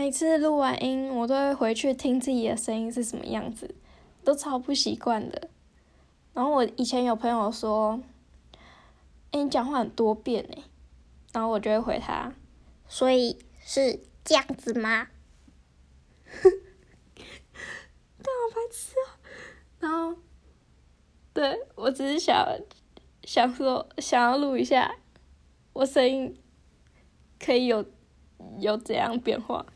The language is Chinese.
每次录完音，我都会回去听自己的声音是什么样子，都超不习惯的。然后我以前有朋友说：“哎，你讲话很多变哎。”然后我就会回他：“所以是这样子吗？” 但我白痴啊。然后，对我只是想，想说想要录一下，我声音可以有有怎样变化。